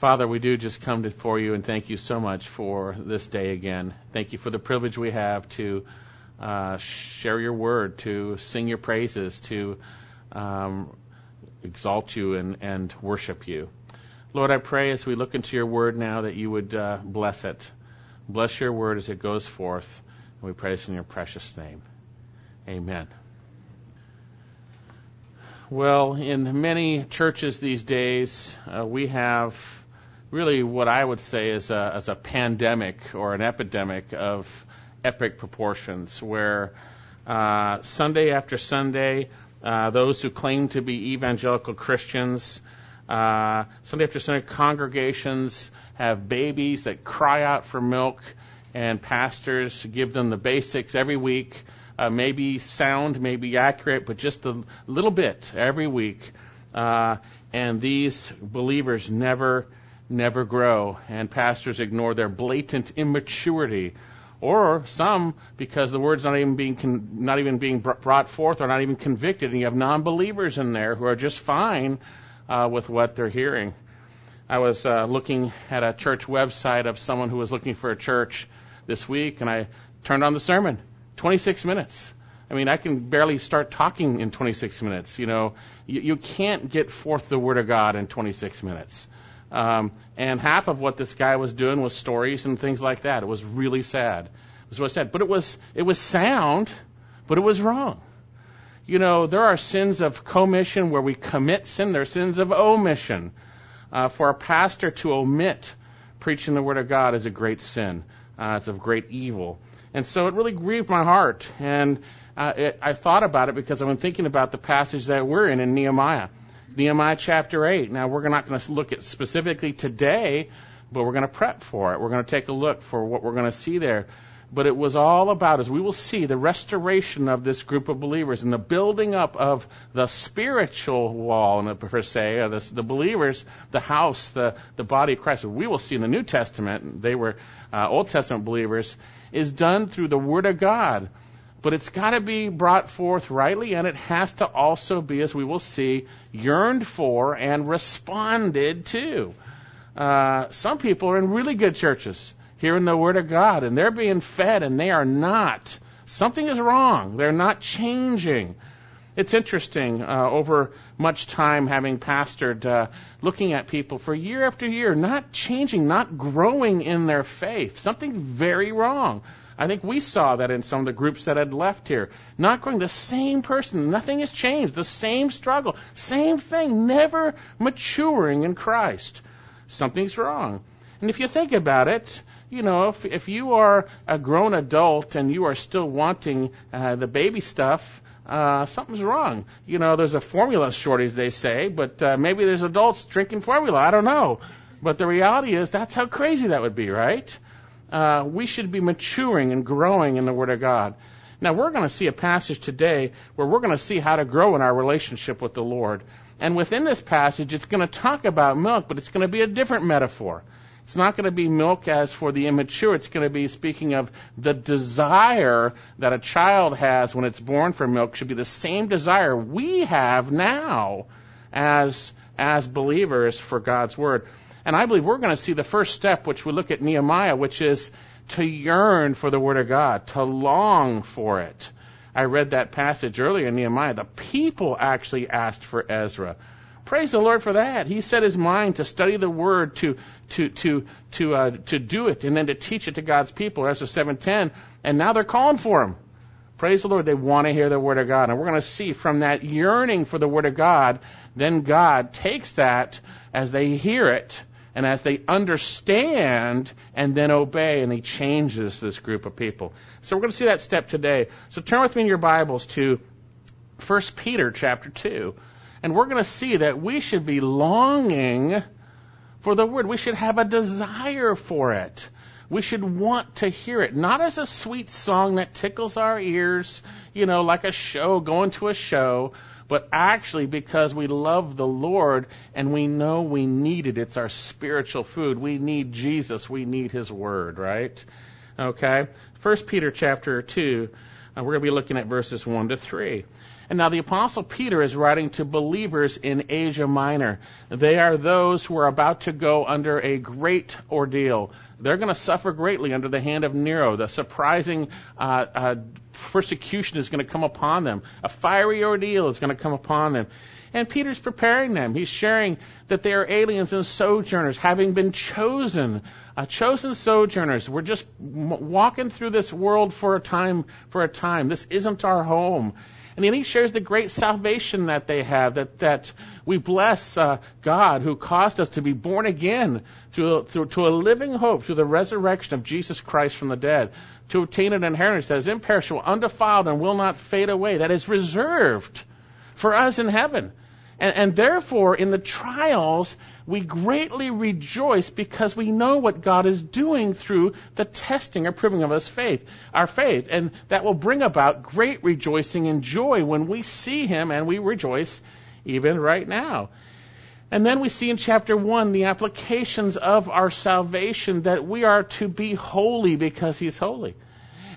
Father, we do just come before you and thank you so much for this day again. Thank you for the privilege we have to uh, share your word, to sing your praises, to um, exalt you and, and worship you. Lord, I pray as we look into your word now that you would uh, bless it. Bless your word as it goes forth. And we pray this in your precious name. Amen. Well, in many churches these days, uh, we have really what I would say is a, a pandemic or an epidemic of epic proportions, where uh, Sunday after Sunday, uh, those who claim to be evangelical Christians, uh, Sunday after Sunday, congregations have babies that cry out for milk, and pastors give them the basics every week. Uh, maybe sound, maybe accurate, but just a little bit every week. Uh, and these believers never never grow, and pastors ignore their blatant immaturity, or some because the word's not even being con- not even being brought forth or not even convicted, and you have non-believers in there who are just fine uh, with what they're hearing. I was uh, looking at a church website of someone who was looking for a church this week, and I turned on the sermon. 26 minutes. I mean, I can barely start talking in 26 minutes. You know, you, you can't get forth the Word of God in 26 minutes. Um, and half of what this guy was doing was stories and things like that. It was really sad. It was really sad. But it was it was sound, but it was wrong. You know, there are sins of commission where we commit sin. There are sins of omission. Uh, for a pastor to omit preaching the word of God is a great sin. Uh, it's of great evil. And so it really grieved my heart. And uh, it, I thought about it because I've been thinking about the passage that we're in in Nehemiah. Nehemiah chapter 8. Now, we're not going to look at specifically today, but we're going to prep for it. We're going to take a look for what we're going to see there. But it was all about, as we will see, the restoration of this group of believers and the building up of the spiritual wall, per se, of the, the believers, the house, the, the body of Christ. We will see in the New Testament, they were uh, Old Testament believers, is done through the Word of God but it's got to be brought forth rightly, and it has to also be, as we will see, yearned for and responded to. Uh, some people are in really good churches hearing the Word of God, and they're being fed, and they are not. Something is wrong. They're not changing. It's interesting, uh, over much time having pastored, uh, looking at people for year after year, not changing, not growing in their faith. Something very wrong. I think we saw that in some of the groups that had left here. Not going the same person, nothing has changed, the same struggle, same thing, never maturing in Christ. Something's wrong. And if you think about it, you know, if, if you are a grown adult and you are still wanting uh, the baby stuff, uh, something's wrong. You know, there's a formula shortage, they say, but uh, maybe there's adults drinking formula. I don't know. But the reality is, that's how crazy that would be, right? Uh, we should be maturing and growing in the Word of God. Now, we're going to see a passage today where we're going to see how to grow in our relationship with the Lord. And within this passage, it's going to talk about milk, but it's going to be a different metaphor. It's not going to be milk as for the immature. It's going to be speaking of the desire that a child has when it's born for milk should be the same desire we have now as, as believers for God's Word. And I believe we're going to see the first step, which we look at Nehemiah, which is to yearn for the Word of God, to long for it. I read that passage earlier in Nehemiah. The people actually asked for Ezra. Praise the Lord for that. He set his mind to study the Word, to to to to uh, to do it, and then to teach it to God's people. Ezra seven ten, and now they're calling for him. Praise the Lord. They want to hear the Word of God, and we're going to see from that yearning for the Word of God, then God takes that as they hear it and as they understand and then obey, and he changes this group of people. So we're going to see that step today. So turn with me in your Bibles to 1 Peter chapter 2. And we're going to see that we should be longing for the word. We should have a desire for it. We should want to hear it, not as a sweet song that tickles our ears, you know, like a show, going to a show, but actually because we love the Lord and we know we need it. It's our spiritual food. We need Jesus. We need His Word, right? Okay. First Peter chapter 2, uh, we're going to be looking at verses 1 to 3. And now the Apostle Peter is writing to believers in Asia Minor. They are those who are about to go under a great ordeal. They're going to suffer greatly under the hand of Nero. The surprising uh, uh, persecution is going to come upon them. A fiery ordeal is going to come upon them. And Peter's preparing them. He's sharing that they are aliens and sojourners, having been chosen, uh, chosen sojourners. We're just m- walking through this world for a time, for a time. This isn't our home. And then he shares the great salvation that they have, that, that we bless uh, God who caused us to be born again through, through, to a living hope through the resurrection of Jesus Christ from the dead, to obtain an inheritance that is imperishable, undefiled, and will not fade away, that is reserved for us in heaven. And, and therefore, in the trials, we greatly rejoice because we know what God is doing through the testing or proving of us faith, our faith. And that will bring about great rejoicing and joy when we see Him and we rejoice even right now. And then we see in chapter 1 the applications of our salvation that we are to be holy because He's holy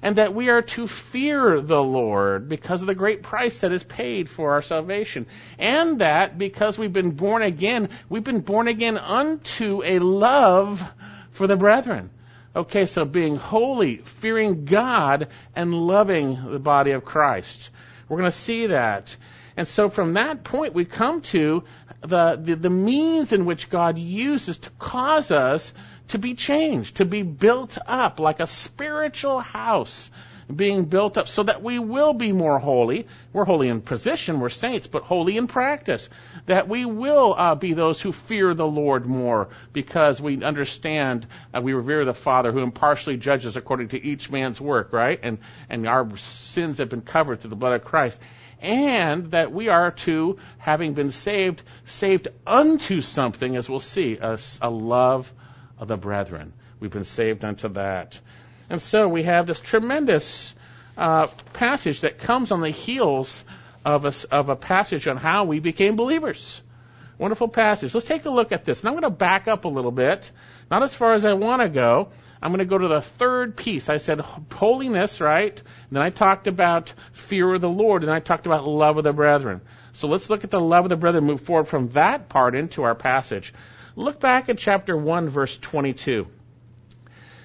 and that we are to fear the Lord because of the great price that is paid for our salvation, and that because we've been born again, we've been born again unto a love for the brethren. Okay, so being holy, fearing God, and loving the body of Christ. We're going to see that. And so from that point, we come to the, the, the means in which God uses to cause us to be changed, to be built up like a spiritual house being built up so that we will be more holy. We're holy in position, we're saints, but holy in practice. That we will uh, be those who fear the Lord more because we understand uh, we revere the Father who impartially judges according to each man's work, right? And, and our sins have been covered through the blood of Christ. And that we are to, having been saved, saved unto something, as we'll see, a, a love of the brethren. We've been saved unto that. And so we have this tremendous uh, passage that comes on the heels of a, of a passage on how we became believers. Wonderful passage. Let's take a look at this. And I'm going to back up a little bit, not as far as I want to go. I'm going to go to the third piece. I said holiness, right? And then I talked about fear of the Lord, and I talked about love of the brethren. So let's look at the love of the brethren, move forward from that part into our passage. Look back at chapter 1, verse 22.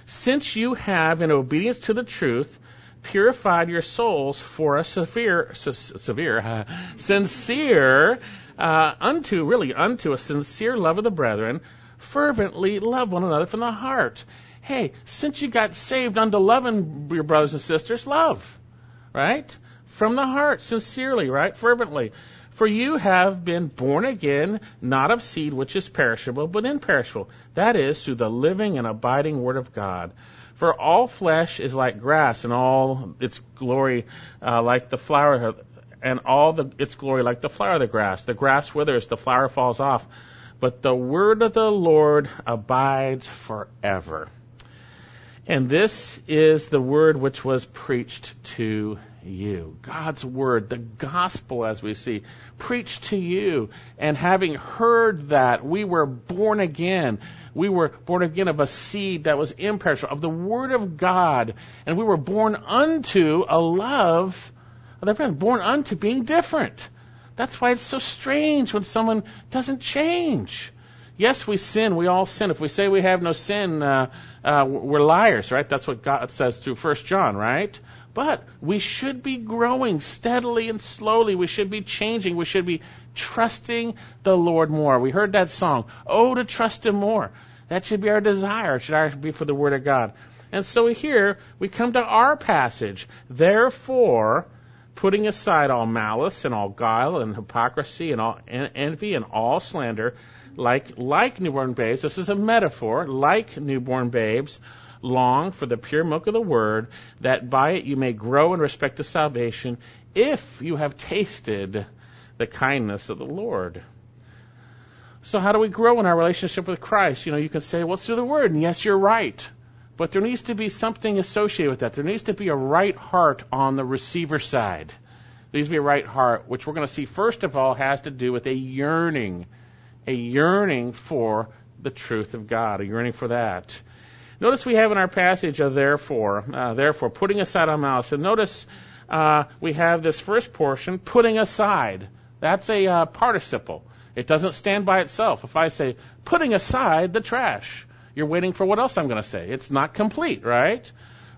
Since you have, in obedience to the truth, purified your souls for a severe, severe, uh, sincere, uh, unto, really, unto a sincere love of the brethren, fervently love one another from the heart. Hey, since you got saved unto loving your brothers and sisters, love, right? From the heart, sincerely, right? Fervently. For you have been born again, not of seed which is perishable, but imperishable. That is, through the living and abiding Word of God. For all flesh is like grass, and all its glory uh, like the flower, and all the, its glory like the flower of the grass. The grass withers, the flower falls off, but the word of the Lord abides forever. And this is the word which was preached to you. God's word, the gospel, as we see, preached to you. And having heard that, we were born again. We were born again of a seed that was imperishable, of the word of God. And we were born unto a love of the friend, born unto being different. That's why it's so strange when someone doesn't change. Yes, we sin. We all sin. If we say we have no sin, uh, uh, we're liars, right? That's what God says through First John, right? But we should be growing steadily and slowly. We should be changing. We should be trusting the Lord more. We heard that song, Oh, to trust Him more. That should be our desire. It should be for the Word of God. And so here we come to our passage. Therefore, putting aside all malice and all guile and hypocrisy and all envy and all slander, like like newborn babes, this is a metaphor, like newborn babes, long for the pure milk of the word, that by it you may grow in respect to salvation, if you have tasted the kindness of the Lord. So how do we grow in our relationship with Christ? You know, you can say, well, it's through the word, and yes, you're right. But there needs to be something associated with that. There needs to be a right heart on the receiver side. There needs to be a right heart, which we're going to see first of all has to do with a yearning, a yearning for the truth of God, a yearning for that. Notice we have in our passage a therefore, uh, therefore, putting aside our malice. And notice uh, we have this first portion, putting aside. That's a uh, participle. It doesn't stand by itself. If I say, putting aside the trash, you're waiting for what else I'm going to say. It's not complete, right?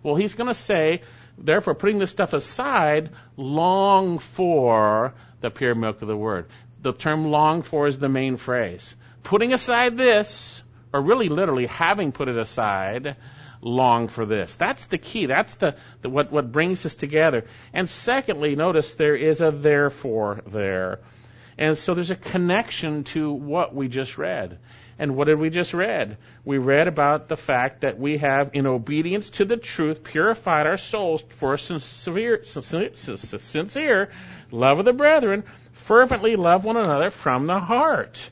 Well, he's going to say, therefore, putting this stuff aside, long for the pure milk of the word. The term long for is the main phrase. Putting aside this, or really literally having put it aside, long for this. That's the key. That's the, the what, what brings us together. And secondly, notice there is a therefore there. And so there's a connection to what we just read. And what did we just read? We read about the fact that we have, in obedience to the truth, purified our souls for a sincere, sincere, sincere love of the brethren, fervently love one another from the heart.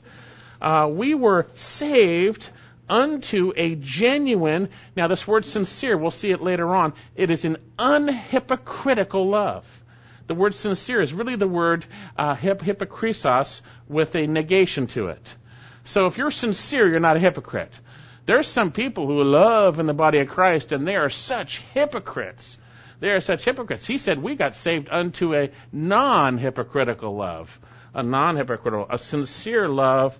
Uh, we were saved unto a genuine, now this word sincere, we'll see it later on, it is an unhypocritical love. The word sincere is really the word uh, hip, hypokrisos with a negation to it. So if you're sincere, you're not a hypocrite. There's some people who love in the body of Christ, and they are such hypocrites. They are such hypocrites. He said we got saved unto a non-hypocritical love, a non-hypocritical, a sincere love,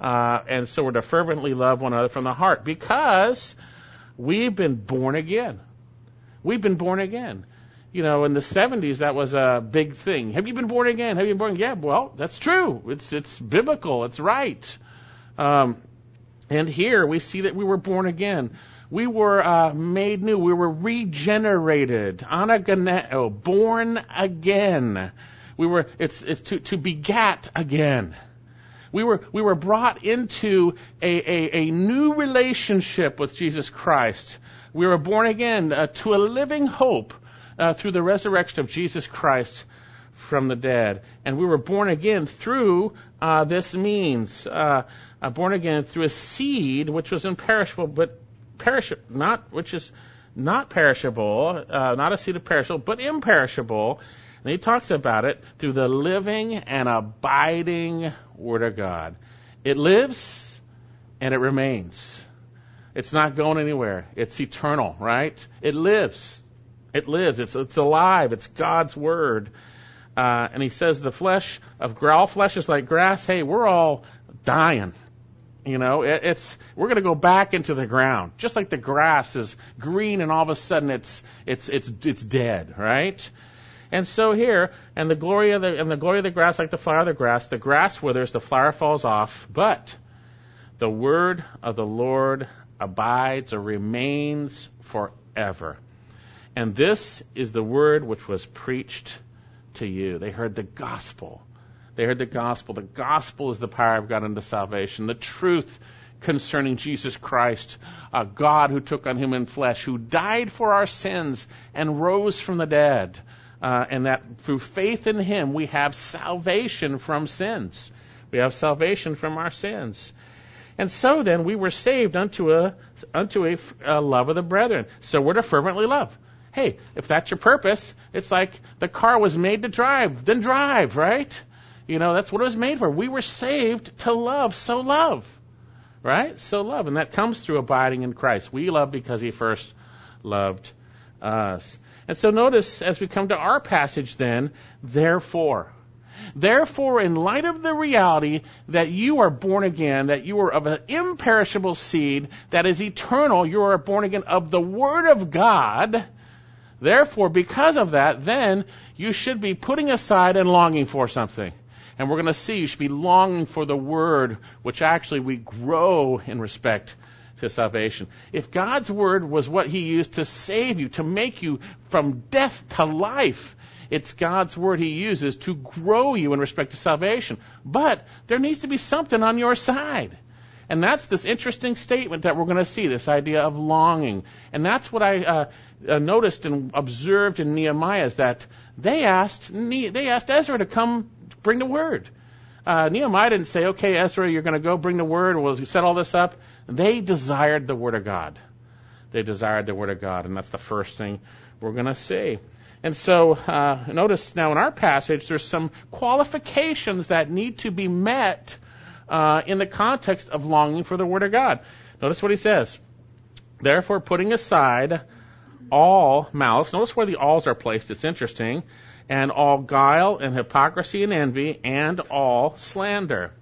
uh, and so we're to fervently love one another from the heart because we've been born again. We've been born again. You know, in the 70s, that was a big thing. Have you been born again? Have you been born again? Yeah, well, that's true. It's, it's biblical. It's right. Um, and here we see that we were born again. We were uh, made new. We were regenerated. Anaganeo, born again. We were. It's it's to to begat again. We were we were brought into a a, a new relationship with Jesus Christ. We were born again uh, to a living hope uh, through the resurrection of Jesus Christ from the dead, and we were born again through uh, this means. Uh, uh, born again through a seed which was imperishable, but perishable, not which is not perishable, uh, not a seed of perishable, but imperishable. And he talks about it through the living and abiding Word of God. It lives and it remains. It's not going anywhere. It's eternal, right? It lives. It lives. It's it's alive. It's God's Word. Uh, and he says the flesh of all flesh is like grass. Hey, we're all dying. You know, it, it's we're going to go back into the ground, just like the grass is green, and all of a sudden it's it's it's it's dead, right? And so here, and the glory of the and the glory of the grass, like the flower of the grass, the grass withers, the flower falls off, but the word of the Lord abides or remains forever. And this is the word which was preached to you. They heard the gospel they heard the gospel. The gospel is the power of God unto salvation. The truth concerning Jesus Christ, a God who took on human flesh, who died for our sins and rose from the dead. Uh, and that through faith in Him we have salvation from sins. We have salvation from our sins. And so then we were saved unto a unto a, a love of the brethren. So we're to fervently love. Hey, if that's your purpose, it's like the car was made to drive, then drive, right? You know, that's what it was made for. We were saved to love, so love. Right? So love. And that comes through abiding in Christ. We love because he first loved us. And so notice as we come to our passage then, therefore. Therefore, in light of the reality that you are born again, that you are of an imperishable seed that is eternal, you are born again of the Word of God. Therefore, because of that, then you should be putting aside and longing for something. And we're going to see you should be longing for the word, which actually we grow in respect to salvation. If God's word was what he used to save you, to make you from death to life, it's God's word he uses to grow you in respect to salvation. But there needs to be something on your side. And that's this interesting statement that we're going to see, this idea of longing. And that's what I uh, uh, noticed and observed in Nehemiah is that they asked, they asked Ezra to come bring the word. Uh, Nehemiah didn't say, okay, Ezra, you're going to go bring the word. We'll set all this up. They desired the word of God. They desired the word of God, and that's the first thing we're going to see. And so, uh, notice now in our passage, there's some qualifications that need to be met uh, in the context of longing for the word of God. Notice what he says. Therefore, putting aside all malice. Notice where the alls are placed. It's interesting. And all guile and hypocrisy and envy and all slander.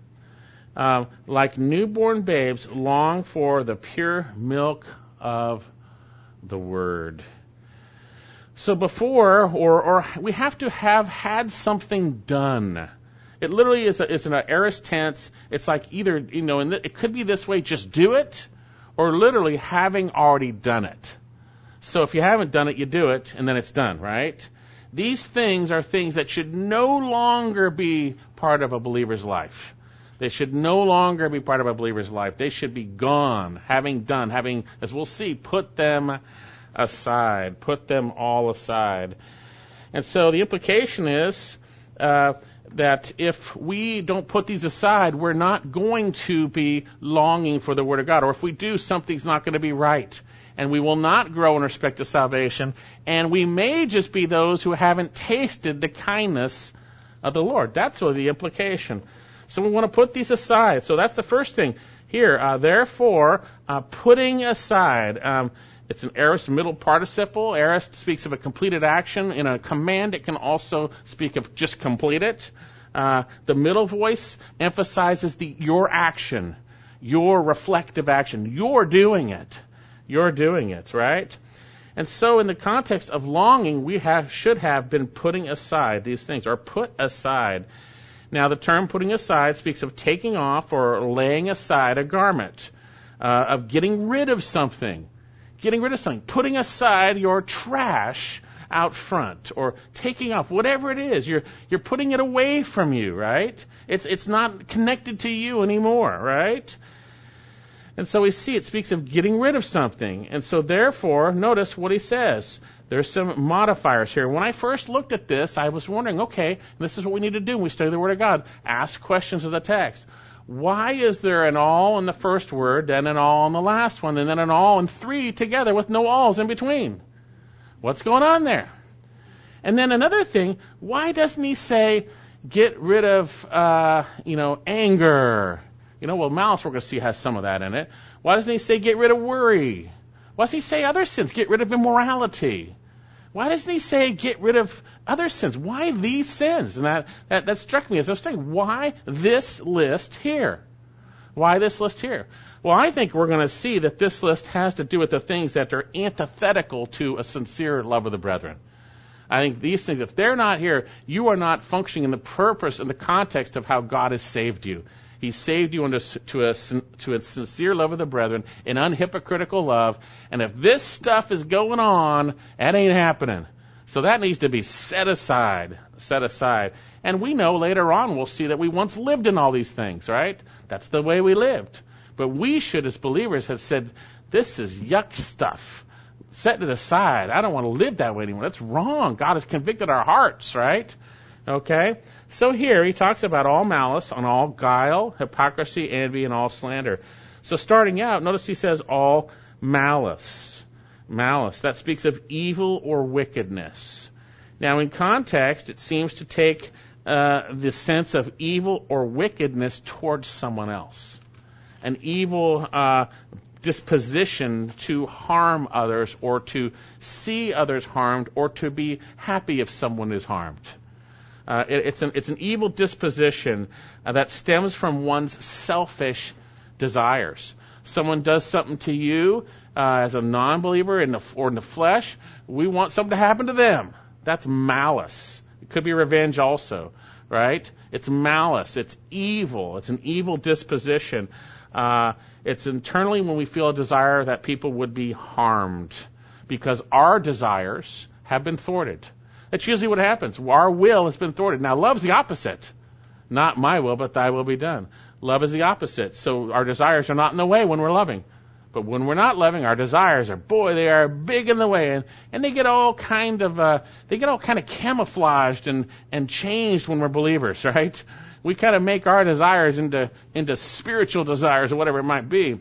Um, like newborn babes, long for the pure milk of the word. So before, or, or we have to have had something done. It literally is, a, it's an aorist tense. It's like either, you know, and it could be this way, just do it, or literally having already done it. So if you haven't done it, you do it, and then it's done, right? These things are things that should no longer be part of a believer's life. They should no longer be part of a believer's life. They should be gone, having done, having, as we'll see, put them aside. Put them all aside. And so the implication is uh, that if we don't put these aside, we're not going to be longing for the Word of God. Or if we do, something's not going to be right. And we will not grow in respect to salvation. And we may just be those who haven't tasted the kindness of the Lord. That's really the implication. So we want to put these aside. So that's the first thing here. Uh, therefore, uh, putting aside. Um, it's an aorist middle participle. Aorist speaks of a completed action. In a command, it can also speak of just complete it. Uh, the middle voice emphasizes the your action, your reflective action. You're doing it. You're doing it, right? And so, in the context of longing, we have, should have been putting aside these things, or put aside. Now, the term putting aside speaks of taking off or laying aside a garment, uh, of getting rid of something getting rid of something, putting aside your trash out front or taking off whatever it is. You're you're putting it away from you right? It's it's not connected to you anymore right? And so we see it speaks of getting rid of something. And so therefore notice what he says there's some modifiers here when i first looked at this i was wondering okay this is what we need to do we study the word of god ask questions of the text why is there an all in the first word, then an all in the last one, and then an all in three together with no alls in between? What's going on there? And then another thing, why doesn't he say, get rid of, uh, you know, anger? You know, well, malice we're going to see has some of that in it. Why doesn't he say, get rid of worry? Why does he say other sins? Get rid of immorality. Why doesn't he say get rid of other sins? Why these sins? And that, that, that struck me as I was saying, why this list here? Why this list here? Well, I think we're going to see that this list has to do with the things that are antithetical to a sincere love of the brethren. I think these things, if they're not here, you are not functioning in the purpose and the context of how God has saved you. He saved you to, a, to a sincere love of the brethren, an unhypocritical love. And if this stuff is going on, that ain't happening. So that needs to be set aside, set aside. And we know later on we'll see that we once lived in all these things, right? That's the way we lived. But we should, as believers, have said, this is yuck stuff. Set it aside. I don't want to live that way anymore. That's wrong. God has convicted our hearts, right? Okay? So here he talks about all malice, on all guile, hypocrisy, envy, and all slander. So starting out, notice he says all malice. Malice. That speaks of evil or wickedness. Now, in context, it seems to take uh, the sense of evil or wickedness towards someone else. An evil uh, disposition to harm others or to see others harmed or to be happy if someone is harmed. Uh, it, it's, an, it's an evil disposition uh, that stems from one's selfish desires. Someone does something to you uh, as a non-believer in the, or in the flesh, we want something to happen to them. That's malice. It could be revenge also, right? It's malice. It's evil. It's an evil disposition. Uh, it's internally when we feel a desire that people would be harmed because our desires have been thwarted. That's usually what happens. Our will has been thwarted. Now, love's the opposite. Not my will, but thy will be done. Love is the opposite. So our desires are not in the way when we're loving. But when we're not loving, our desires are, boy, they are big in the way, and, and they get all kind of, uh, they get all kind of camouflaged and, and changed when we're believers, right? We kind of make our desires into, into spiritual desires or whatever it might be.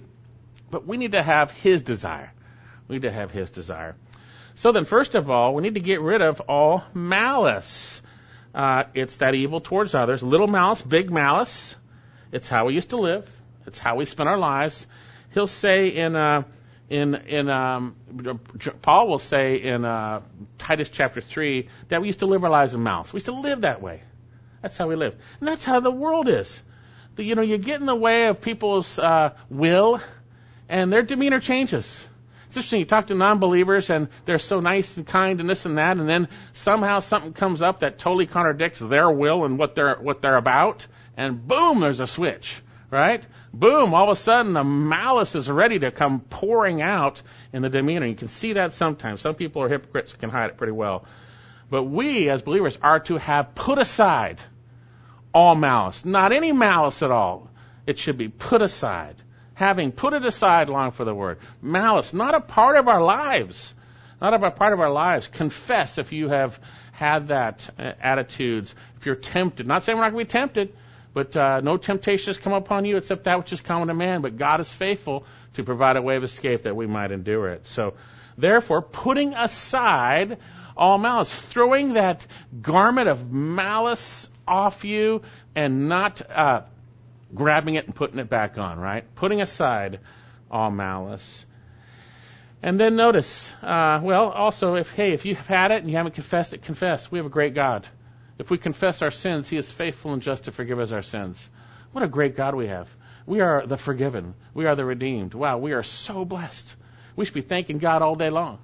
But we need to have His desire. We need to have His desire. So then, first of all, we need to get rid of all malice. Uh, it's that evil towards others. Little malice, big malice. It's how we used to live. It's how we spend our lives. He'll say in uh, In in um, Paul will say in uh, Titus chapter three that we used to live our lives in malice. We used to live that way. That's how we live, and that's how the world is. The, you know, you get in the way of people's uh, will, and their demeanor changes. It's interesting. You talk to non-believers, and they're so nice and kind and this and that, and then somehow something comes up that totally contradicts their will and what they're what they're about, and boom, there's a switch, right? Boom, all of a sudden the malice is ready to come pouring out in the demeanor. You can see that sometimes. Some people are hypocrites who can hide it pretty well. But we, as believers, are to have put aside all malice. Not any malice at all. It should be put aside having put it aside long for the word. Malice, not a part of our lives. Not a part of our lives. Confess if you have had that uh, attitudes. If you're tempted. Not saying we're not going to be tempted, but uh, no temptation has come upon you except that which is common to man. But God is faithful to provide a way of escape that we might endure it. So, therefore, putting aside all malice, throwing that garment of malice off you and not uh, grabbing it and putting it back on, right? Putting aside all malice. And then notice, uh, well, also, if hey, if you have had it and you haven't confessed it, confess. We have a great God. If we confess our sins, He is faithful and just to forgive us our sins. What a great God we have. We are the forgiven. We are the redeemed. Wow, we are so blessed. We should be thanking God all day long.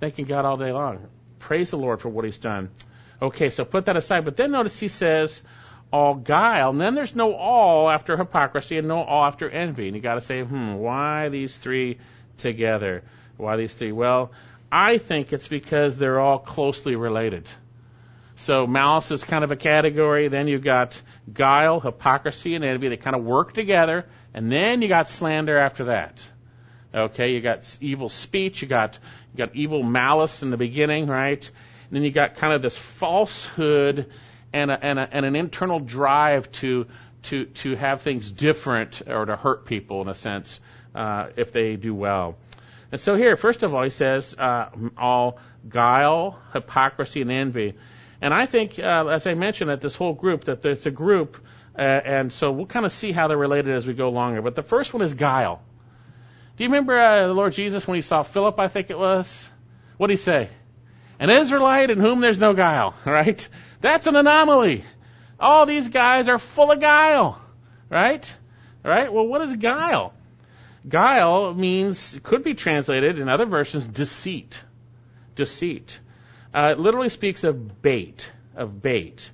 Thanking God all day long. Praise the Lord for what He's done. Okay, so put that aside. But then notice He says, all guile. And then there's no all after hypocrisy and no all after envy. And you got to say, hmm, why these three together? Why these three? Well, I think it's because they're all closely related. So malice is kind of a category. Then you've got guile, hypocrisy, and envy. They kind of work together. And then you got slander after that. Okay, you got evil speech. You got you got evil malice in the beginning, right? And then you got kind of this falsehood and, a, and, a, and an internal drive to, to, to have things different or to hurt people in a sense uh, if they do well. And so here, first of all, he says uh, all guile, hypocrisy, and envy. And I think, uh, as I mentioned, that this whole group, that there's a group, uh, and so we'll kind of see how they're related as we go along here. But the first one is guile. Do you remember uh, the Lord Jesus when he saw Philip, I think it was? What did he say? An Israelite in whom there's no guile, right? That's an anomaly. All these guys are full of guile, right? Right? Well, what is guile? Guile means, could be translated in other versions, deceit. Deceit. Uh, it literally speaks of bait, of bait.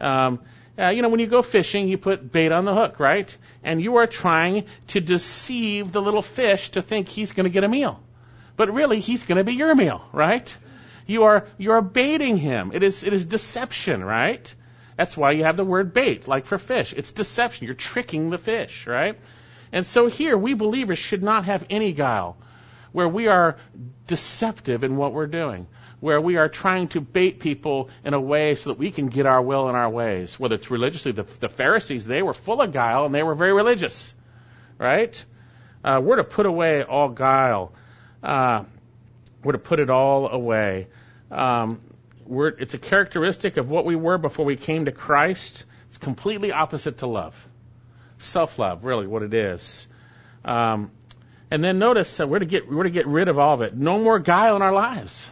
Um, uh, you know, when you go fishing, you put bait on the hook, right? And you are trying to deceive the little fish to think he's going to get a meal. But really, he's going to be your meal, right? You are, you are baiting him. It is, it is deception, right? That's why you have the word bait, like for fish. It's deception. You're tricking the fish, right? And so here, we believers should not have any guile, where we are deceptive in what we're doing, where we are trying to bait people in a way so that we can get our will in our ways. Whether it's religiously, the, the Pharisees, they were full of guile and they were very religious, right? Uh, we're to put away all guile. Uh, we're to put it all away. Um, it's a characteristic of what we were before we came to Christ. It's completely opposite to love. Self love, really, what it is. Um, and then notice that we're to get we're to get rid of all of it. No more guile in our lives.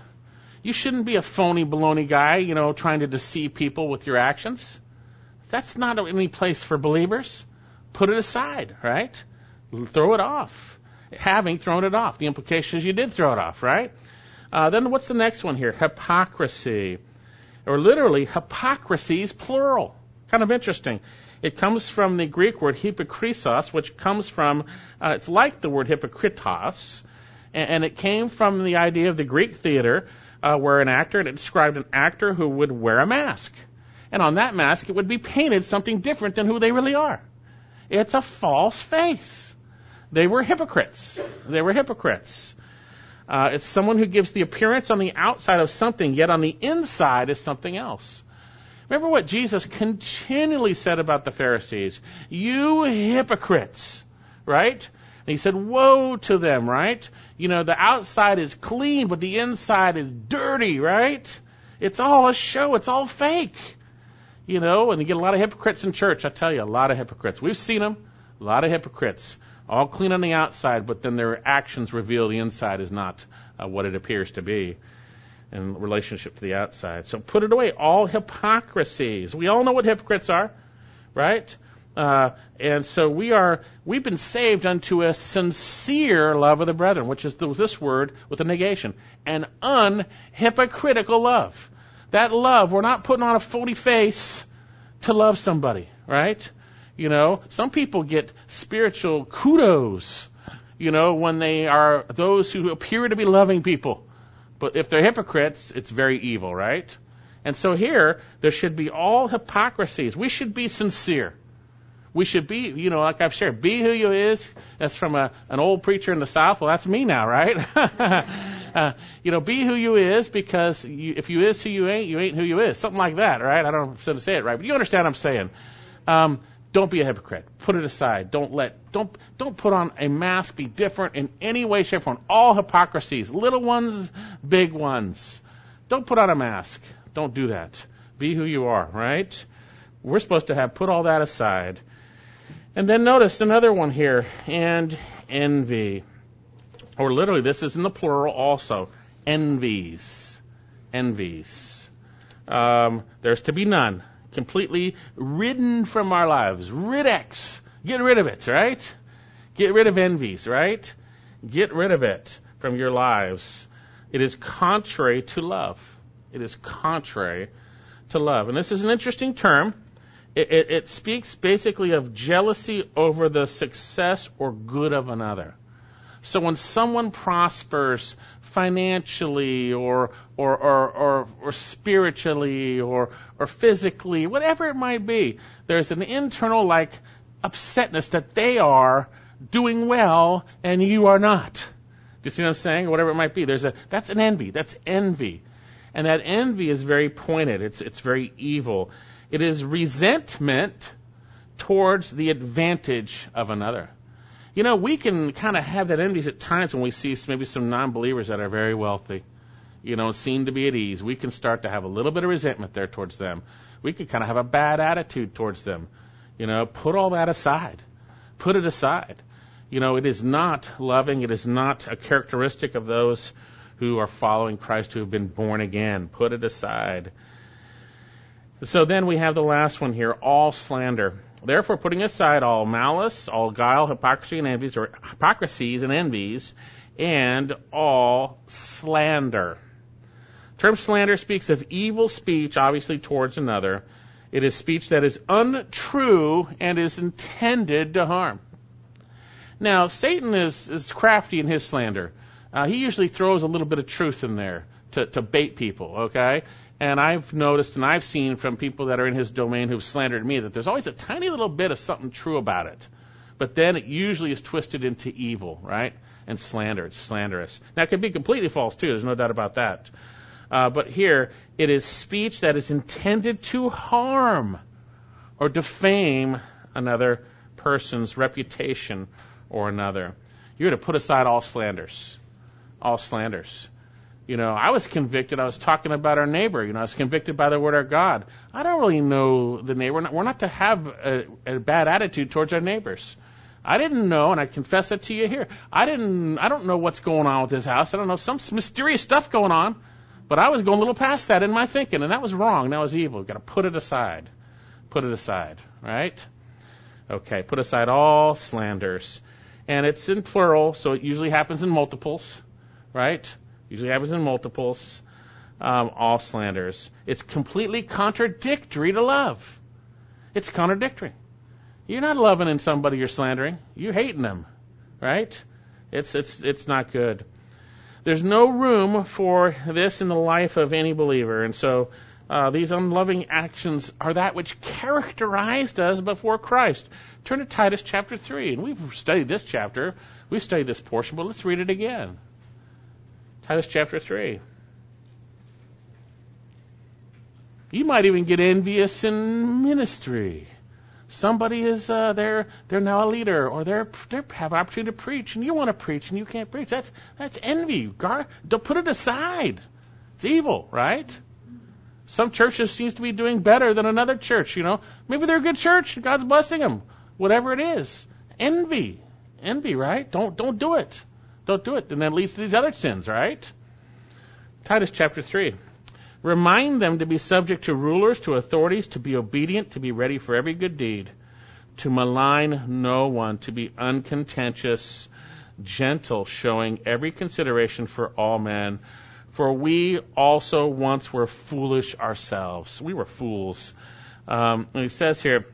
You shouldn't be a phony baloney guy, you know, trying to deceive people with your actions. That's not any place for believers. Put it aside, right? Throw it off. Having thrown it off. The implication is you did throw it off, right? Uh, then what's the next one here? Hypocrisy. Or literally, hypocrisies, plural. Kind of interesting. It comes from the Greek word hypokrisos, which comes from, uh, it's like the word hypokritos, and, and, it came from the idea of the Greek theater, uh, where an actor, and it described an actor who would wear a mask. And on that mask, it would be painted something different than who they really are. It's a false face. They were hypocrites. They were hypocrites. Uh, it's someone who gives the appearance on the outside of something, yet on the inside is something else. Remember what Jesus continually said about the Pharisees? You hypocrites, right? And he said, woe to them, right? You know, the outside is clean, but the inside is dirty, right? It's all a show. It's all fake. You know, and you get a lot of hypocrites in church. I tell you, a lot of hypocrites. We've seen them. A lot of hypocrites all clean on the outside, but then their actions reveal the inside is not uh, what it appears to be in relationship to the outside. So put it away. All hypocrisies. We all know what hypocrites are, right? Uh, and so we are, we've been saved unto a sincere love of the brethren, which is the, this word with a negation, an unhypocritical love. That love, we're not putting on a phony face to love somebody, right? You know, some people get spiritual kudos, you know, when they are those who appear to be loving people. But if they're hypocrites, it's very evil, right? And so here, there should be all hypocrisies. We should be sincere. We should be, you know, like I've shared, be who you is. That's from a, an old preacher in the South. Well, that's me now, right? uh, you know, be who you is because you, if you is who you ain't, you ain't who you is. Something like that, right? I don't know to say it right, but you understand what I'm saying. Um, don't be a hypocrite. Put it aside. Don't let don't don't put on a mask. Be different in any way, shape, or form. All hypocrisies, little ones, big ones. Don't put on a mask. Don't do that. Be who you are, right? We're supposed to have put all that aside and then notice another one here, and envy. Or literally, this is in the plural also. Envies. Envies. Um, there's to be none. Completely ridden from our lives. Ridex. Get rid of it, right? Get rid of envies, right? Get rid of it from your lives. It is contrary to love. It is contrary to love. And this is an interesting term it, it, it speaks basically of jealousy over the success or good of another. So when someone prospers financially or or or or, or spiritually or or physically, whatever it might be, there's an internal like upsetness that they are doing well and you are not. Do you see what I'm saying? Whatever it might be. There's a that's an envy. That's envy. And that envy is very pointed. It's it's very evil. It is resentment towards the advantage of another. You know, we can kind of have that envy at times when we see maybe some non believers that are very wealthy, you know, seem to be at ease. We can start to have a little bit of resentment there towards them. We can kind of have a bad attitude towards them. You know, put all that aside. Put it aside. You know, it is not loving. It is not a characteristic of those who are following Christ who have been born again. Put it aside. So then we have the last one here, all slander. Therefore, putting aside all malice, all guile, hypocrisy and envies, or hypocrisies and envies, and all slander. The term slander speaks of evil speech, obviously towards another. It is speech that is untrue and is intended to harm. Now, Satan is, is crafty in his slander. Uh, he usually throws a little bit of truth in there to, to bait people, okay? And I've noticed and I've seen from people that are in his domain who've slandered me that there's always a tiny little bit of something true about it. But then it usually is twisted into evil, right? And slander. It's slanderous. Now, it can be completely false, too. There's no doubt about that. Uh, but here, it is speech that is intended to harm or defame another person's reputation or another. You're to put aside all slanders. All slanders. You know, I was convicted. I was talking about our neighbor. You know, I was convicted by the word of God. I don't really know the neighbor. We're not, we're not to have a, a bad attitude towards our neighbors. I didn't know, and I confess it to you here. I didn't. I don't know what's going on with his house. I don't know some mysterious stuff going on, but I was going a little past that in my thinking, and that was wrong. That was evil. Got to put it aside. Put it aside. Right? Okay. Put aside all slanders, and it's in plural, so it usually happens in multiples. Right? Usually happens in multiples. Um, all slanders. It's completely contradictory to love. It's contradictory. You're not loving in somebody you're slandering. You're hating them, right? It's it's it's not good. There's no room for this in the life of any believer, and so uh, these unloving actions are that which characterized us before Christ. Turn to Titus chapter three, and we've studied this chapter. We've studied this portion, but let's read it again. Titus chapter 3. You might even get envious in ministry. Somebody is uh, they're they're now a leader, or they're they have an opportunity to preach, and you want to preach and you can't preach. That's that's envy. God, don't put it aside. It's evil, right? Some churches seems to be doing better than another church. You know, maybe they're a good church. God's blessing them. Whatever it is, envy, Envy, right? Don't don't do it. Don't do it. And that leads to these other sins, right? Titus chapter 3. Remind them to be subject to rulers, to authorities, to be obedient, to be ready for every good deed, to malign no one, to be uncontentious, gentle, showing every consideration for all men. For we also once were foolish ourselves. We were fools. Um, and he says here,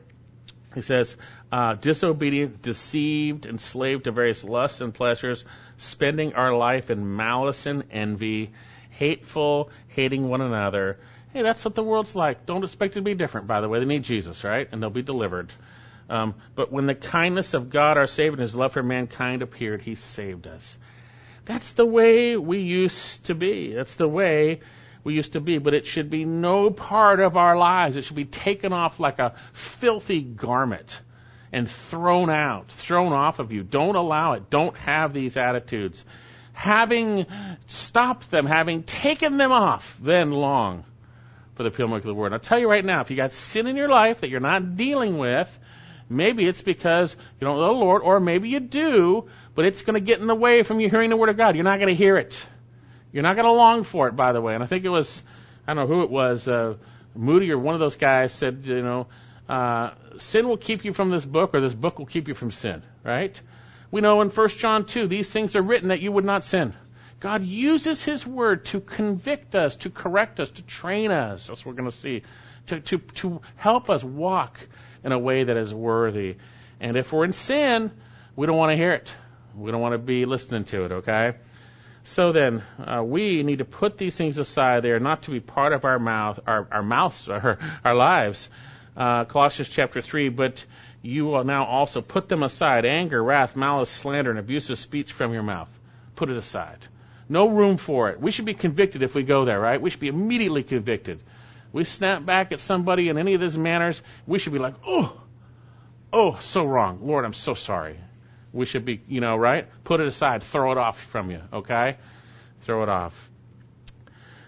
he says, uh, disobedient, deceived, enslaved to various lusts and pleasures, spending our life in malice and envy, hateful, hating one another. Hey, that's what the world's like. Don't expect it to be different, by the way. They need Jesus, right? And they'll be delivered. Um, but when the kindness of God, our Savior, and His love for mankind appeared, He saved us. That's the way we used to be. That's the way we used to be. But it should be no part of our lives. It should be taken off like a filthy garment and thrown out, thrown off of you. Don't allow it. Don't have these attitudes. Having stopped them, having taken them off, then long for the pure of the word. I'll tell you right now, if you got sin in your life that you're not dealing with, maybe it's because you don't know the Lord, or maybe you do, but it's going to get in the way from you hearing the word of God. You're not going to hear it. You're not going to long for it, by the way. And I think it was, I don't know who it was, uh, Moody or one of those guys said, you know, uh, sin will keep you from this book, or this book will keep you from sin, right? We know in 1 John 2, these things are written that you would not sin. God uses His Word to convict us, to correct us, to train us, as we're going to see, to, to, to help us walk in a way that is worthy. And if we're in sin, we don't want to hear it. We don't want to be listening to it, okay? So then, uh, we need to put these things aside. They are not to be part of our mouth, our, our mouths, our, our lives uh, Colossians chapter 3, but you will now also put them aside anger, wrath, malice, slander, and abusive speech from your mouth. Put it aside. No room for it. We should be convicted if we go there, right? We should be immediately convicted. We snap back at somebody in any of these manners, we should be like, oh, oh, so wrong. Lord, I'm so sorry. We should be, you know, right? Put it aside. Throw it off from you, okay? Throw it off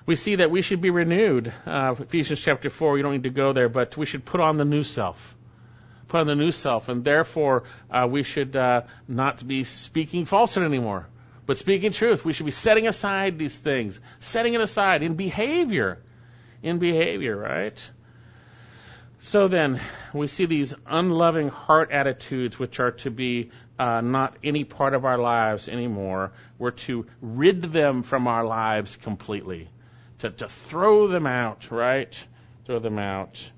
we see that we should be renewed. Uh, Ephesians chapter 4, you don't need to go there, but we should put on the new self. Put on the new self, and therefore uh, we should uh, not be speaking falsehood anymore, but speaking truth. We should be setting aside these things, setting it aside in behavior. In behavior, right? So then, we see these unloving heart attitudes, which are to be uh, not any part of our lives anymore. We're to rid them from our lives completely to, to throw them out, right? Throw them out.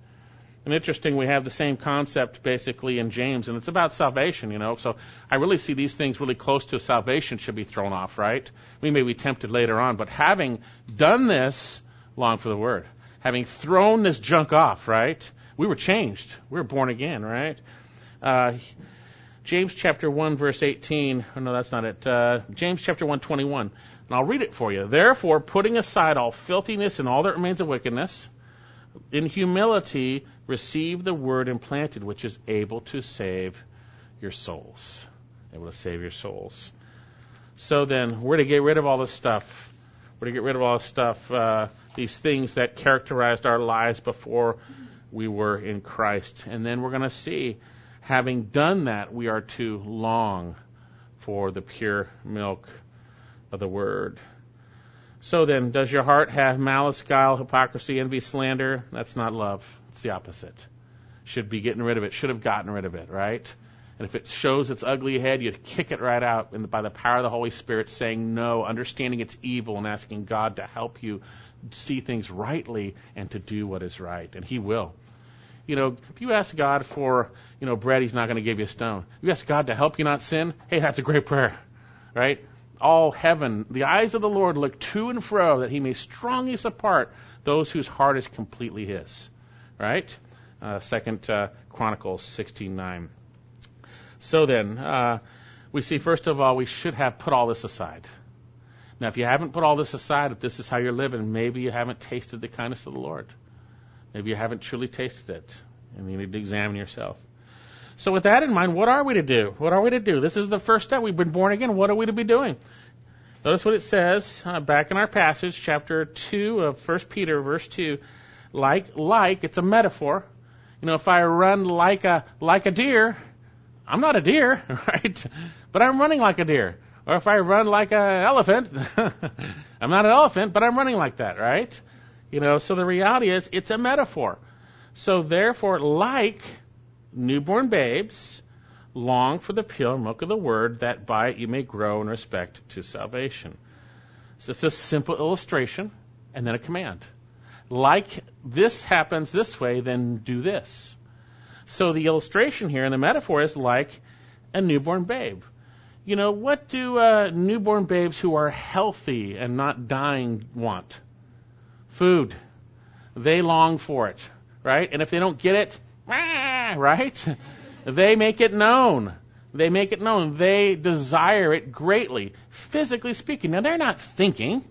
And interesting, we have the same concept basically in James, and it's about salvation, you know. So I really see these things really close to salvation should be thrown off, right? We may be tempted later on, but having done this, long for the word, having thrown this junk off, right? We were changed. We were born again, right? Uh, James chapter 1 verse 18. Oh, no, that's not it. Uh, James chapter 1 21. And I'll read it for you. Therefore, putting aside all filthiness and all that remains of wickedness, in humility receive the word implanted, which is able to save your souls. Able to save your souls. So then, we're to get rid of all this stuff. We're to get rid of all this stuff, uh, these things that characterized our lives before we were in Christ. And then we're going to see, having done that, we are to long for the pure milk of the word. So then, does your heart have malice, guile, hypocrisy, envy, slander? That's not love. It's the opposite. Should be getting rid of it. Should have gotten rid of it, right? And if it shows its ugly head, you kick it right out and by the power of the Holy Spirit, saying no, understanding it's evil, and asking God to help you see things rightly and to do what is right. And He will. You know, if you ask God for, you know, bread, He's not going to give you a stone. If you ask God to help you not sin, hey, that's a great prayer, right? All heaven, the eyes of the Lord look to and fro that he may strongly support those whose heart is completely his. Right? Uh, Second uh, Chronicles 16:9. So then, uh, we see first of all we should have put all this aside. Now, if you haven't put all this aside, if this is how you're living, maybe you haven't tasted the kindness of the Lord. Maybe you haven't truly tasted it, and you need to examine yourself. So with that in mind, what are we to do? What are we to do? This is the first step. We've been born again. What are we to be doing? Notice what it says uh, back in our passage, chapter 2 of 1 Peter, verse 2. Like, like, it's a metaphor. You know, if I run like a, like a deer, I'm not a deer, right? But I'm running like a deer. Or if I run like an elephant, I'm not an elephant, but I'm running like that, right? You know, so the reality is it's a metaphor. So therefore, like newborn babes, long for the pure milk of the word, that by it you may grow in respect to salvation. So it's a simple illustration and then a command. Like this happens this way, then do this. So the illustration here and the metaphor is like a newborn babe. You know, what do uh, newborn babes who are healthy and not dying want? Food. They long for it, right? And if they don't get it, right? They make it known. They make it known. They desire it greatly, physically speaking. Now, they're not thinking.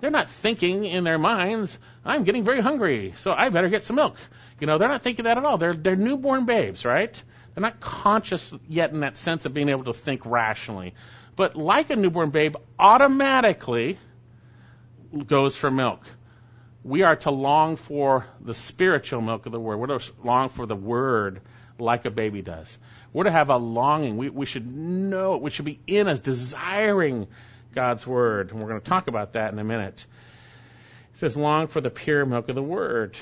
They're not thinking in their minds, I'm getting very hungry, so I better get some milk. You know, they're not thinking that at all. They're, they're newborn babes, right? They're not conscious yet in that sense of being able to think rationally. But like a newborn babe, automatically goes for milk. We are to long for the spiritual milk of the word. We're to long for the word like a baby does. We're to have a longing. We, we should know, it. we should be in us, desiring God's word. And we're going to talk about that in a minute. It says, long for the pure milk of the word.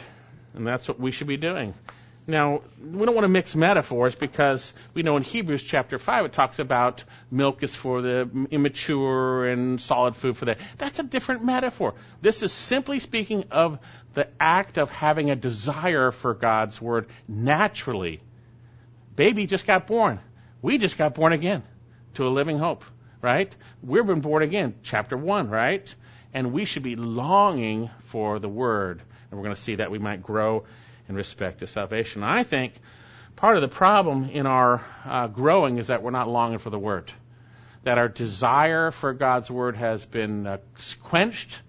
And that's what we should be doing. Now, we don't want to mix metaphors because we know in Hebrews chapter 5 it talks about milk is for the immature and solid food for the. That's a different metaphor. This is simply speaking of the act of having a desire for God's word naturally Baby just got born. We just got born again to a living hope, right? We've been born again, chapter 1, right? And we should be longing for the Word. And we're going to see that we might grow in respect to salvation. I think part of the problem in our uh, growing is that we're not longing for the Word. That our desire for God's Word has been uh, quenched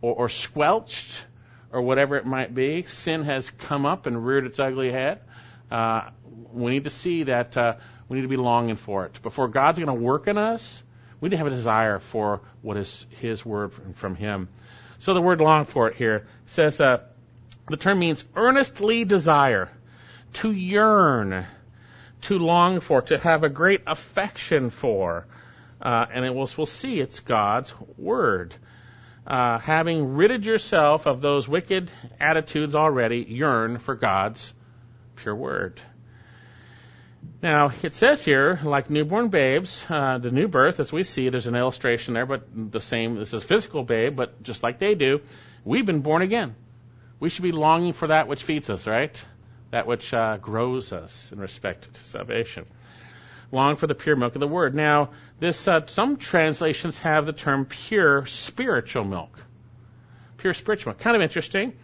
or, or squelched or whatever it might be. Sin has come up and reared its ugly head. Uh, we need to see that uh, we need to be longing for it. Before God's going to work in us, we need to have a desire for what is His word from Him. So the word long for it here says uh, the term means earnestly desire, to yearn, to long for, to have a great affection for. Uh, and it will, we'll see it's God's word. Uh, having ridded yourself of those wicked attitudes already, yearn for God's pure word. Now, it says here, like newborn babes, uh, the new birth, as we see, there's an illustration there, but the same, this is physical babe, but just like they do, we've been born again. We should be longing for that which feeds us, right? That which uh, grows us in respect to salvation. Long for the pure milk of the word. Now, this, uh, some translations have the term pure spiritual milk. Pure spiritual milk. Kind of interesting.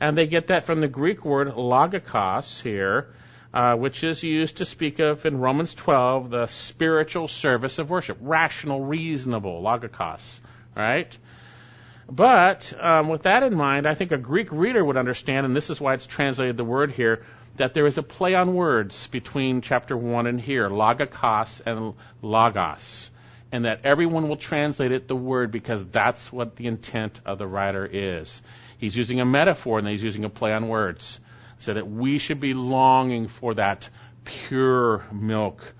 And they get that from the Greek word logikos here, uh, which is used to speak of in Romans 12 the spiritual service of worship, rational, reasonable, logikos, right? But um, with that in mind, I think a Greek reader would understand, and this is why it's translated the word here, that there is a play on words between chapter 1 and here, logikos and logos, and that everyone will translate it the word because that's what the intent of the writer is. He's using a metaphor and he's using a play on words so that we should be longing for that pure milk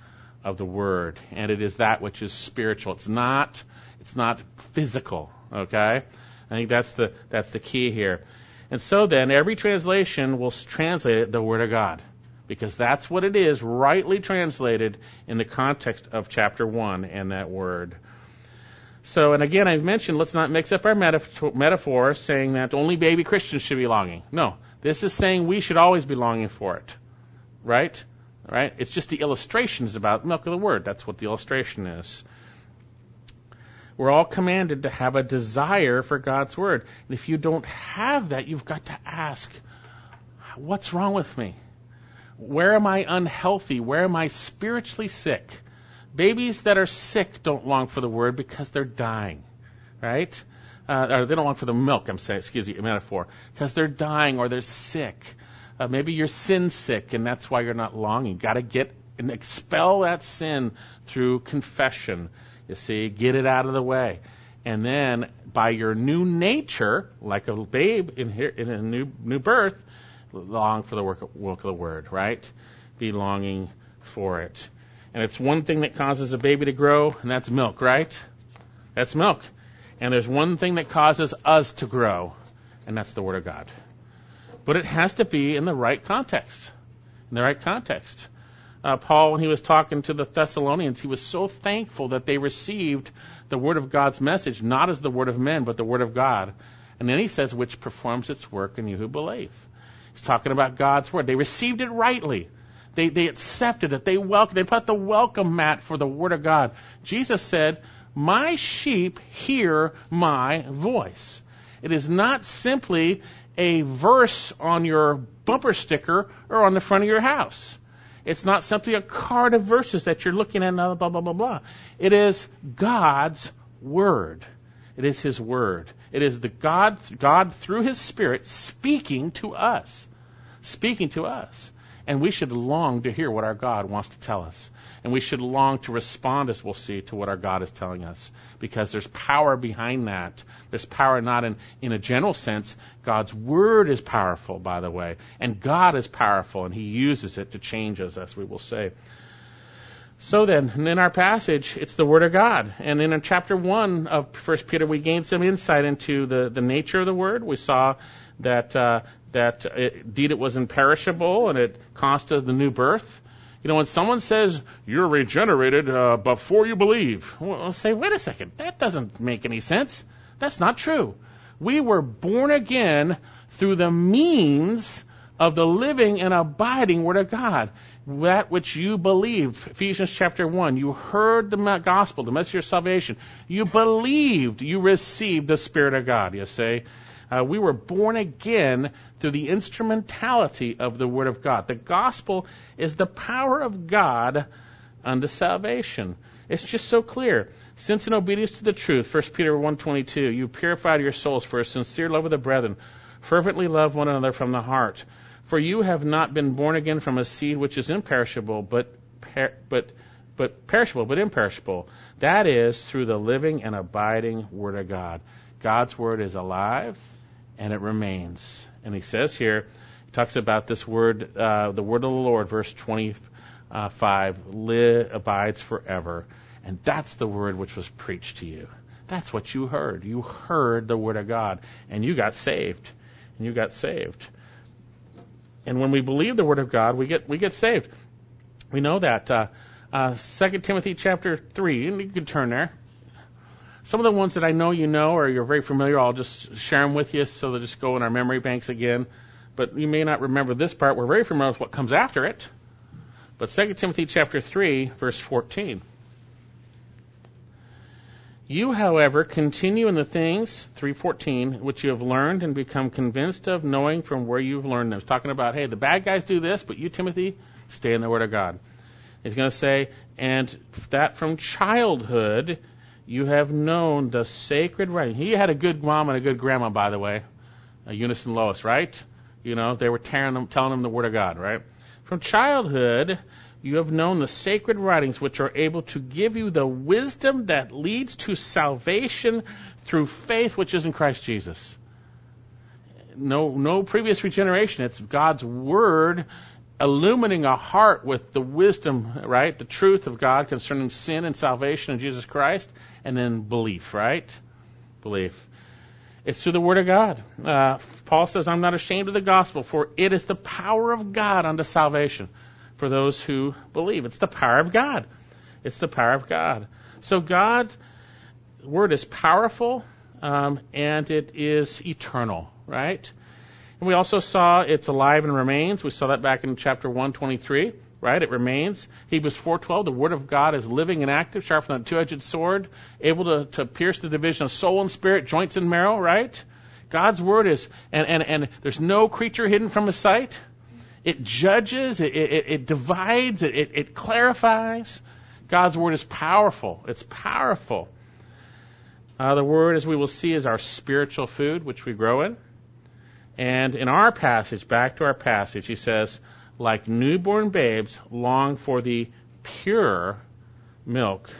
of the word and it is that which is spiritual it's not it's not physical okay i think that's the that's the key here and so then every translation will translate the word of god because that's what it is rightly translated in the context of chapter 1 and that word so, and again, I've mentioned let's not mix up our metaphor, metaphor saying that only baby Christians should be longing. No, this is saying we should always be longing for it. Right? Right? It's just the illustration is about milk of the word. That's what the illustration is. We're all commanded to have a desire for God's word. And if you don't have that, you've got to ask, what's wrong with me? Where am I unhealthy? Where am I spiritually sick? Babies that are sick don't long for the word because they're dying, right? uh, or they don't long for the milk, I'm saying, excuse me, metaphor, because they're dying or they're sick. Uh, maybe you're sin sick and that's why you're not longing. Got to get and expel that sin through confession. You see, get it out of the way. And then by your new nature, like a babe in, here, in a new, new birth, long for the work, work of the word, right? Be longing for it. And it's one thing that causes a baby to grow, and that's milk, right? That's milk. And there's one thing that causes us to grow, and that's the Word of God. But it has to be in the right context. In the right context. Uh, Paul, when he was talking to the Thessalonians, he was so thankful that they received the Word of God's message, not as the Word of men, but the Word of God. And then he says, which performs its work in you who believe. He's talking about God's Word. They received it rightly. They, they accepted it. They welcomed, they put the welcome mat for the Word of God. Jesus said, my sheep hear my voice. It is not simply a verse on your bumper sticker or on the front of your house. It's not simply a card of verses that you're looking at, blah, blah, blah, blah, blah. It is God's Word. It is His Word. It is the God, God through His Spirit speaking to us. Speaking to us. And we should long to hear what our God wants to tell us. And we should long to respond, as we'll see, to what our God is telling us. Because there's power behind that. There's power not in, in a general sense. God's Word is powerful, by the way. And God is powerful, and He uses it to change us, as we will say. So then, in our passage, it's the Word of God. And in chapter 1 of 1 Peter, we gained some insight into the, the nature of the Word. We saw that, uh, that it, indeed it was imperishable and it cost us the new birth. You know, when someone says you're regenerated uh, before you believe, well, I'll say, wait a second, that doesn't make any sense. That's not true. We were born again through the means of the living and abiding Word of God. That which you believe. Ephesians chapter 1. You heard the gospel, the message of salvation. You believed. You received the Spirit of God, you say. Uh, we were born again through the instrumentality of the Word of God. The gospel is the power of God unto salvation. It's just so clear. Since in obedience to the truth, 1 Peter 1.22, you purified your souls for a sincere love of the brethren, fervently love one another from the heart. For you have not been born again from a seed which is imperishable, but, per- but, but perishable, but imperishable. That is through the living and abiding Word of God. God's Word is alive and it remains. And he says here, he talks about this word, uh, the word of the Lord, verse 25, live, abides forever. And that's the word which was preached to you. That's what you heard. You heard the word of God, and you got saved. And you got saved. And when we believe the word of God, we get we get saved. We know that. Uh, uh, 2 Timothy chapter 3, and you can turn there. Some of the ones that I know you know or you're very familiar, I'll just share them with you so they'll just go in our memory banks again. But you may not remember this part. We're very familiar with what comes after it. But 2 Timothy chapter 3, verse 14. You, however, continue in the things, 314, which you have learned and become convinced of, knowing from where you've learned them. It's talking about, hey, the bad guys do this, but you, Timothy, stay in the Word of God. He's going to say, and that from childhood you have known the sacred writing. He had a good mom and a good grandma, by the way, uh, Eunice and Lois, right? You know, they were tearing them, telling them the Word of God, right? From childhood, you have known the sacred writings which are able to give you the wisdom that leads to salvation through faith which is in Christ Jesus. No, no previous regeneration. It's God's Word illumining a heart with the wisdom, right? The truth of God concerning sin and salvation in Jesus Christ, and then belief, right? Belief. It's through the Word of God. Uh, Paul says, I'm not ashamed of the gospel, for it is the power of God unto salvation for those who believe. It's the power of God. It's the power of God. So God's Word is powerful, um, and it is eternal, right? And we also saw it's alive and remains. We saw that back in chapter 123, right? It remains. Hebrews 4:12, the word of God is living and active, sharper than a two-edged sword, able to, to pierce the division of soul and spirit, joints and marrow, right? God's word is, and, and, and there's no creature hidden from his sight. It judges, it, it, it divides, it, it clarifies. God's word is powerful. It's powerful. Uh, the word, as we will see, is our spiritual food, which we grow in. And in our passage, back to our passage, he says, like newborn babes, long for the pure milk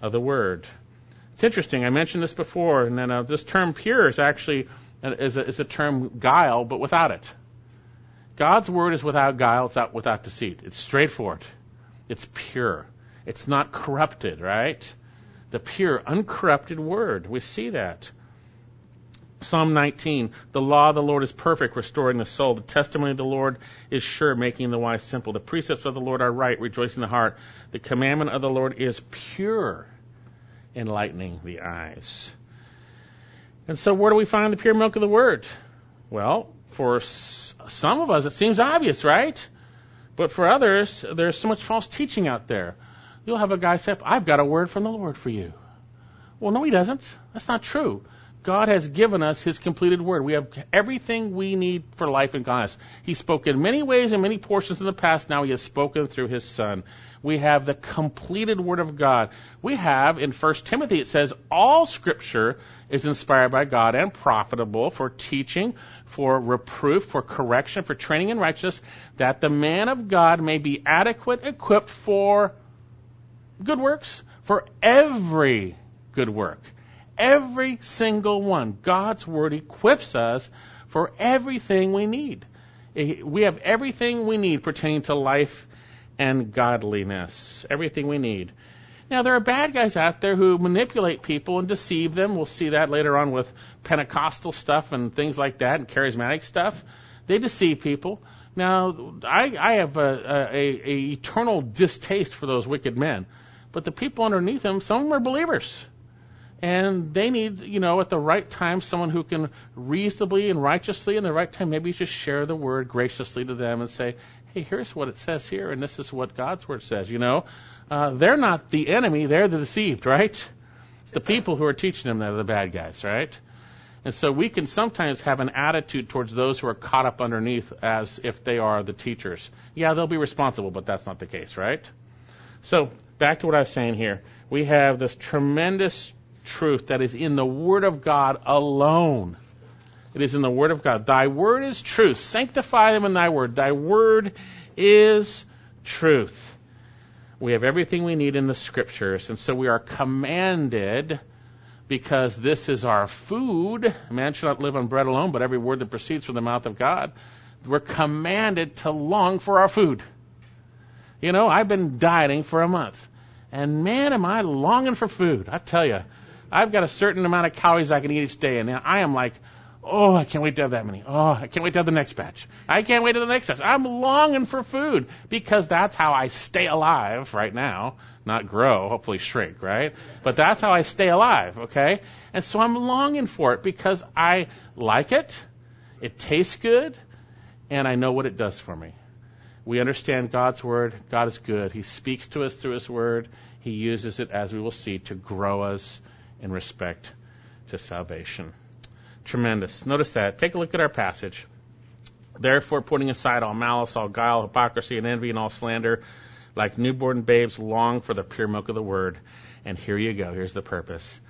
of the word. It's interesting. I mentioned this before, and then uh, this term "pure" is actually uh, is a, is a term guile, but without it. God's word is without guile. It's out without deceit. It's straightforward. It's pure. It's not corrupted, right? The pure, uncorrupted word. We see that. Psalm 19, the law of the Lord is perfect, restoring the soul. The testimony of the Lord is sure, making the wise simple. The precepts of the Lord are right, rejoicing the heart. The commandment of the Lord is pure, enlightening the eyes. And so, where do we find the pure milk of the Word? Well, for some of us, it seems obvious, right? But for others, there's so much false teaching out there. You'll have a guy say, I've got a word from the Lord for you. Well, no, he doesn't. That's not true. God has given us His completed Word. We have everything we need for life and godliness. He spoke in many ways in many portions in the past. Now He has spoken through His Son. We have the completed Word of God. We have in 1 Timothy it says all Scripture is inspired by God and profitable for teaching, for reproof, for correction, for training in righteousness, that the man of God may be adequate, equipped for good works, for every good work. Every single one. God's Word equips us for everything we need. Eh, we have everything we need pertaining to life and godliness. Everything we need. Now, there are bad guys out there who manipulate people and deceive them. We'll see that later on with Pentecostal stuff and things like that and charismatic stuff. They deceive people. Now, I, I have a, a, a eternal distaste for those wicked men. But the people underneath them, some of them are believers and they need, you know, at the right time, someone who can reasonably and righteously, in the right time, maybe just share the word graciously to them and say, hey, here's what it says here, and this is what God's word says, you know. Uh, they're not the enemy, they're the deceived, right? It's the people who are teaching them that are the bad guys, right? And so we can sometimes have an attitude towards those who are caught up underneath as if they are the teachers. Yeah, they'll be responsible, but that's not the case, right? So, back to what I was saying here. We have this tremendous truth that is in the Word of God alone. It is in the Word of God. Thy Word is truth. Sanctify them in Thy Word. Thy Word is truth. We have everything we need in the Scriptures, and so we are commanded because this is our food. Man should not live on bread alone, but every word that proceeds from the mouth of God. We're commanded to long for our food. You know, I've been dieting for a month, and man, am I longing for food. I tell you, I've got a certain amount of calories I can eat each day, and I am like, oh, I can't wait to have that many. Oh, I can't wait to have the next batch. I can't wait to the next batch. I'm longing for food because that's how I stay alive right now. Not grow, hopefully shrink, right? But that's how I stay alive, okay? And so I'm longing for it because I like it, it tastes good, and I know what it does for me. We understand God's Word. God is good. He speaks to us through His Word. He uses it, as we will see, to grow us in respect to salvation. Tremendous. Notice that. Take a look at our passage. Therefore, putting aside all malice, all guile, hypocrisy, and envy, and all slander, like newborn babes, long for the pure milk of the word. And here you go. Here's the purpose.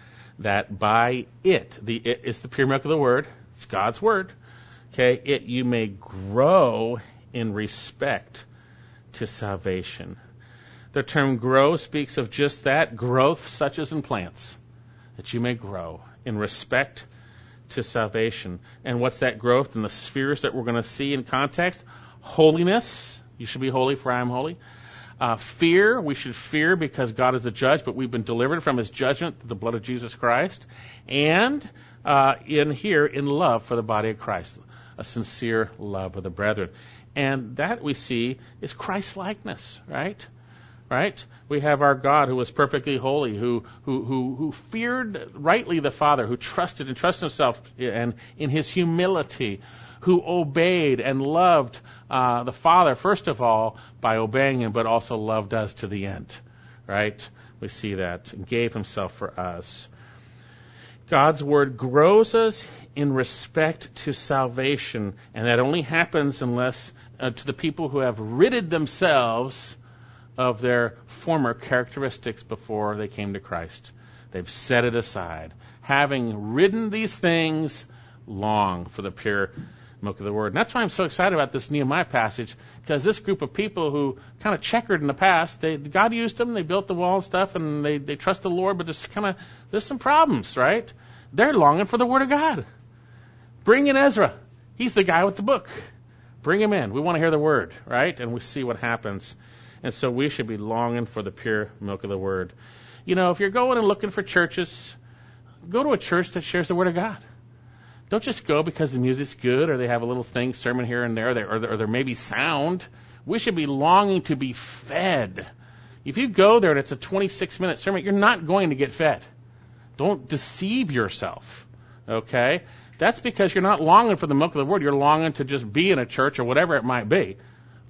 That by it, the it is the pure milk of the word. It's God's word. Okay, it you may grow in respect to salvation. The term grow speaks of just that growth, such as in plants that you may grow in respect to salvation. And what's that growth in the spheres that we're going to see in context? Holiness. You should be holy, for I am holy. Uh, fear. We should fear because God is the judge, but we've been delivered from his judgment through the blood of Jesus Christ. And uh, in here, in love for the body of Christ, a sincere love of the brethren. And that we see is Christ likeness, right? Right? We have our God who was perfectly holy, who, who, who, who feared rightly the Father, who trusted and trusted himself and in his humility, who obeyed and loved uh, the Father, first of all, by obeying him, but also loved us to the end, right? We see that, and gave himself for us. God's word grows us in respect to salvation, and that only happens unless uh, to the people who have ridded themselves of their former characteristics before they came to Christ. They've set it aside. Having ridden these things, long for the pure milk of the word. And that's why I'm so excited about this Nehemiah passage, because this group of people who kind of checkered in the past, they, God used them, they built the wall and stuff, and they, they trust the Lord, but there's kind of, there's some problems, right? They're longing for the word of God. Bring in Ezra. He's the guy with the book. Bring him in. We want to hear the word, right? And we see what happens. And so we should be longing for the pure milk of the Word. You know, if you're going and looking for churches, go to a church that shares the Word of God. Don't just go because the music's good or they have a little thing, sermon here and there, or there, or there may be sound. We should be longing to be fed. If you go there and it's a 26 minute sermon, you're not going to get fed. Don't deceive yourself. Okay? That's because you're not longing for the milk of the word. You're longing to just be in a church or whatever it might be.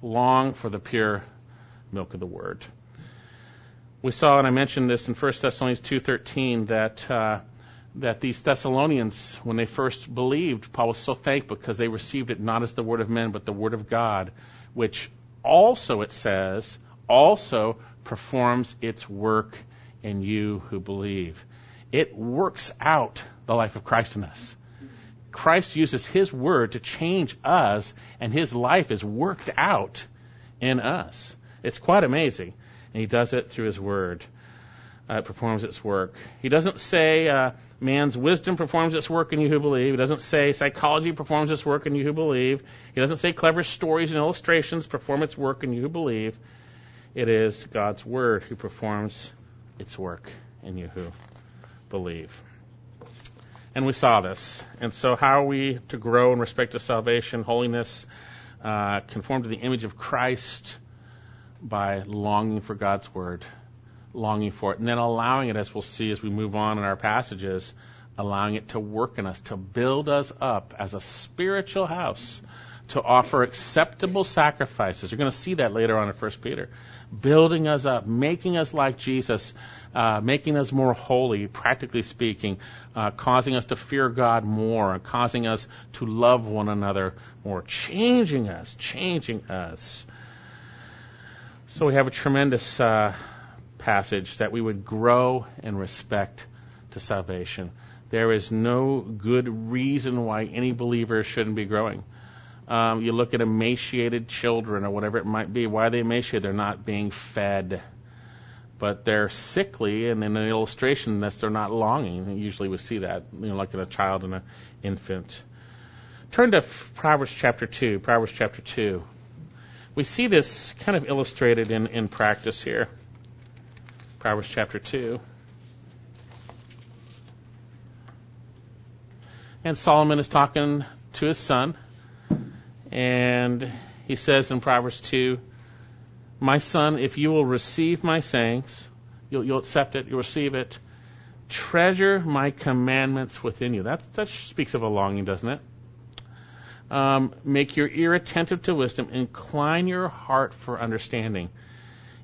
Long for the pure milk of the word. We saw, and I mentioned this in 1 Thessalonians 2:13, that uh, that these Thessalonians, when they first believed, Paul was so thankful because they received it not as the word of men, but the word of God, which also, it says, also performs its work in you who believe. It works out the life of Christ in us. Christ uses His Word to change us, and His life is worked out in us. It's quite amazing. And He does it through His Word. Uh, it performs its work. He doesn't say uh, man's wisdom performs its work in you who believe. He doesn't say psychology performs its work in you who believe. He doesn't say clever stories and illustrations perform its work in you who believe. It is God's Word who performs its work in you who believe. And we saw this. And so, how are we to grow in respect to salvation, holiness, uh, conform to the image of Christ by longing for God's Word, longing for it, and then allowing it, as we'll see as we move on in our passages, allowing it to work in us, to build us up as a spiritual house, to offer acceptable sacrifices. You're going to see that later on in 1 Peter. Building us up, making us like Jesus, uh, making us more holy, practically speaking, uh, causing us to fear God more, causing us to love one another more, changing us, changing us. So we have a tremendous uh, passage that we would grow in respect to salvation. There is no good reason why any believer shouldn't be growing. Um, you look at emaciated children or whatever it might be. Why are they emaciated? They're not being fed but they're sickly, and in an illustration, that they're not longing. Usually, we see that, you know, like in a child and an infant. Turn to Proverbs chapter two. Proverbs chapter two. We see this kind of illustrated in, in practice here. Proverbs chapter two. And Solomon is talking to his son, and he says in Proverbs 2, my son, if you will receive my sayings, you'll, you'll accept it, you'll receive it, treasure my commandments within you. That, that speaks of a longing, doesn't it? Um, make your ear attentive to wisdom, incline your heart for understanding.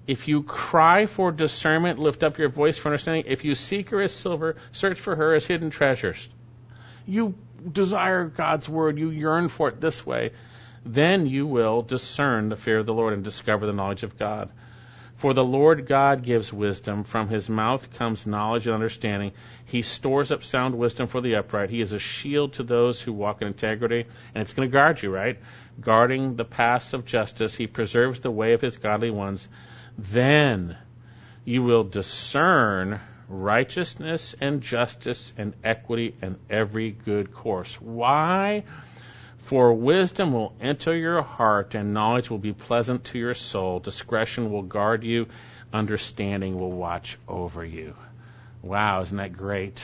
If you cry for discernment, lift up your voice for understanding. If you seek her as silver, search for her as hidden treasures. You desire God's word, you yearn for it this way then you will discern the fear of the Lord and discover the knowledge of God. For the Lord God gives wisdom. From his mouth comes knowledge and understanding. He stores up sound wisdom for the upright. He is a shield to those who walk in integrity. And it's going to guard you, right? Guarding the paths of justice. He preserves the way of his godly ones. Then you will discern righteousness and justice and equity and every good course. Why? For wisdom will enter your heart, and knowledge will be pleasant to your soul. Discretion will guard you, understanding will watch over you. Wow, isn't that great?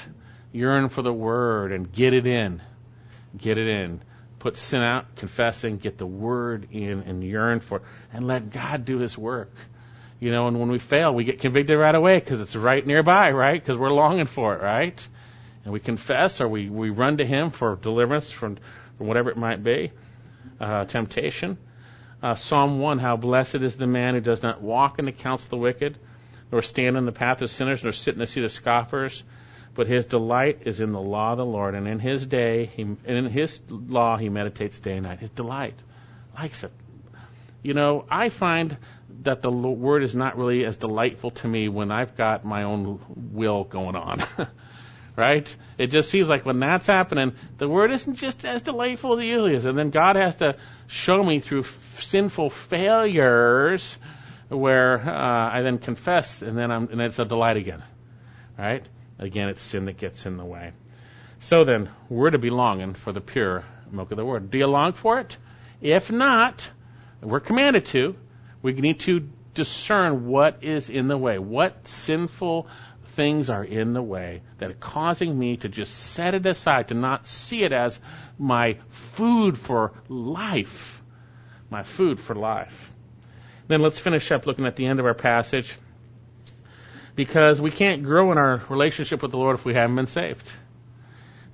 Yearn for the word and get it in. Get it in. Put sin out, confessing, get the word in, and yearn for it, and let God do His work. You know, and when we fail, we get convicted right away because it's right nearby, right? Because we're longing for it, right? And we confess or we, we run to Him for deliverance from or whatever it might be, uh, temptation. Uh, Psalm 1 How blessed is the man who does not walk in the counsel of the wicked, nor stand in the path of sinners, nor sit in the seat of scoffers. But his delight is in the law of the Lord, and in his day, he, in his law, he meditates day and night. His delight, likes it. You know, I find that the word is not really as delightful to me when I've got my own will going on. right? It just seems like when that's happening, the word isn't just as delightful as it usually is. And then God has to show me through f- sinful failures where uh, I then confess, and then I'm, and it's a delight again, right? Again, it's sin that gets in the way. So then, we're to be longing for the pure milk of the word. Do you long for it? If not, we're commanded to. We need to discern what is in the way, what sinful things are in the way that are causing me to just set it aside, to not see it as my food for life. My food for life. Then let's finish up looking at the end of our passage because we can't grow in our relationship with the Lord if we haven't been saved.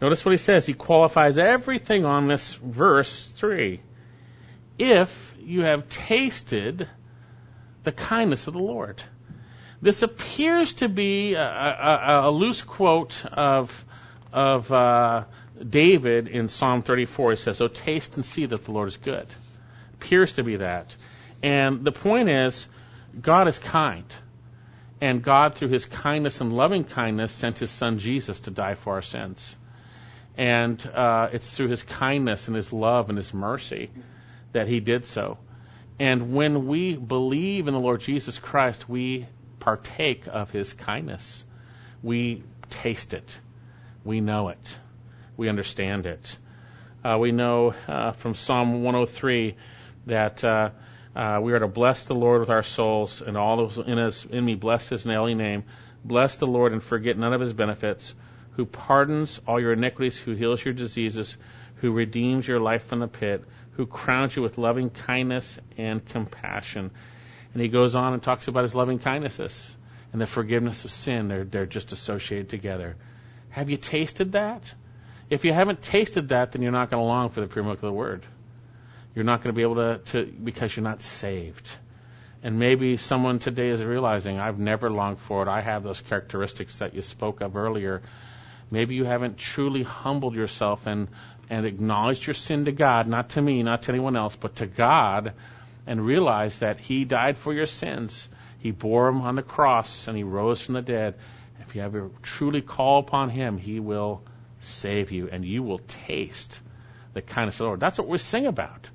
Notice what he says. He qualifies everything on this verse 3. If you have tasted the kindness of the Lord. This appears to be a, a, a loose quote of, of uh, David in Psalm 34. He says, Oh, taste and see that the Lord is good. Appears to be that. And the point is, God is kind. And God, through his kindness and loving kindness, sent his son Jesus to die for our sins. And uh, it's through his kindness and his love and his mercy that he did so. And when we believe in the Lord Jesus Christ, we partake of his kindness. We taste it. We know it. We understand it. Uh, we know uh, from Psalm 103 that uh, uh, we are to bless the Lord with our souls, and all those in us in me bless His name. Bless the Lord and forget none of His benefits, who pardons all your iniquities, who heals your diseases, who redeems your life from the pit, who crowns you with loving kindness and compassion. And he goes on and talks about his loving kindnesses and the forgiveness of sin. They're they're just associated together. Have you tasted that? If you haven't tasted that, then you're not going to long for the pure of the word. You're not going to be able to, to because you're not saved. And maybe someone today is realizing, I've never longed for it. I have those characteristics that you spoke of earlier. Maybe you haven't truly humbled yourself and, and acknowledged your sin to God, not to me, not to anyone else, but to God, and realize that He died for your sins. He bore them on the cross and He rose from the dead. If you ever truly call upon Him, He will save you and you will taste the kindness of the Lord. That's what we sing about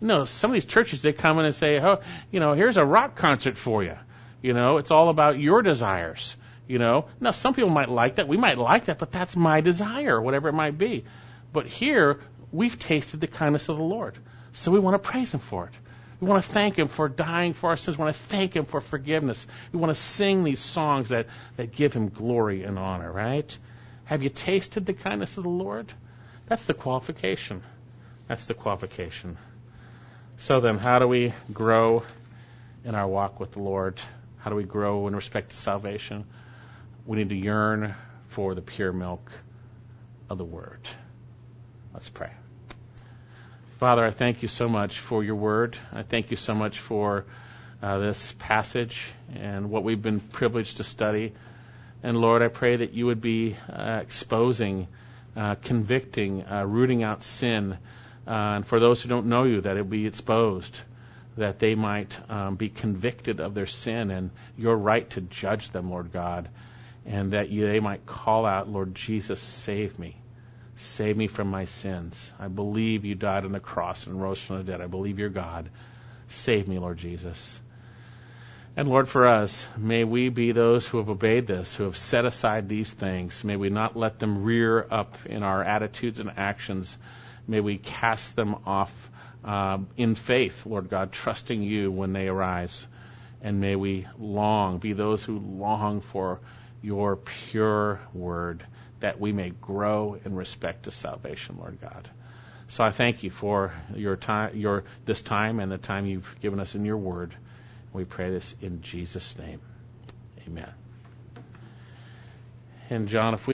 you know, some of these churches they come in and say, "Oh, you know, here's a rock concert for you." You know, it's all about your desires. You know, now some people might like that. We might like that, but that's my desire, whatever it might be. But here we've tasted the kindness of the Lord, so we want to praise Him for it. We want to thank Him for dying for our sins. We want to thank Him for forgiveness. We want to sing these songs that, that give Him glory and honor, right? Have you tasted the kindness of the Lord? That's the qualification. That's the qualification. So then, how do we grow in our walk with the Lord? How do we grow in respect to salvation? We need to yearn for the pure milk of the Word. Let's pray. Father, I thank you so much for your Word. I thank you so much for uh, this passage and what we've been privileged to study. And Lord, I pray that you would be uh, exposing, uh, convicting, uh, rooting out sin uh, and for those who don't know you, that it be exposed, that they might um, be convicted of their sin and your right to judge them, Lord God, and that you, they might call out, Lord Jesus, save me. Save me from my sins. I believe you died on the cross and rose from the dead. I believe you're God. Save me, Lord Jesus. And Lord, for us, may we be those who have obeyed this, who have set aside these things. May we not let them rear up in our attitudes and actions May we cast them off uh, in faith, Lord God, trusting you when they arise. And may we long, be those who long for your pure word, that we may grow in respect to salvation, Lord God. So I thank you for your time, your this time, and the time you've given us in your word. We pray this in Jesus' name. Amen. And John, if we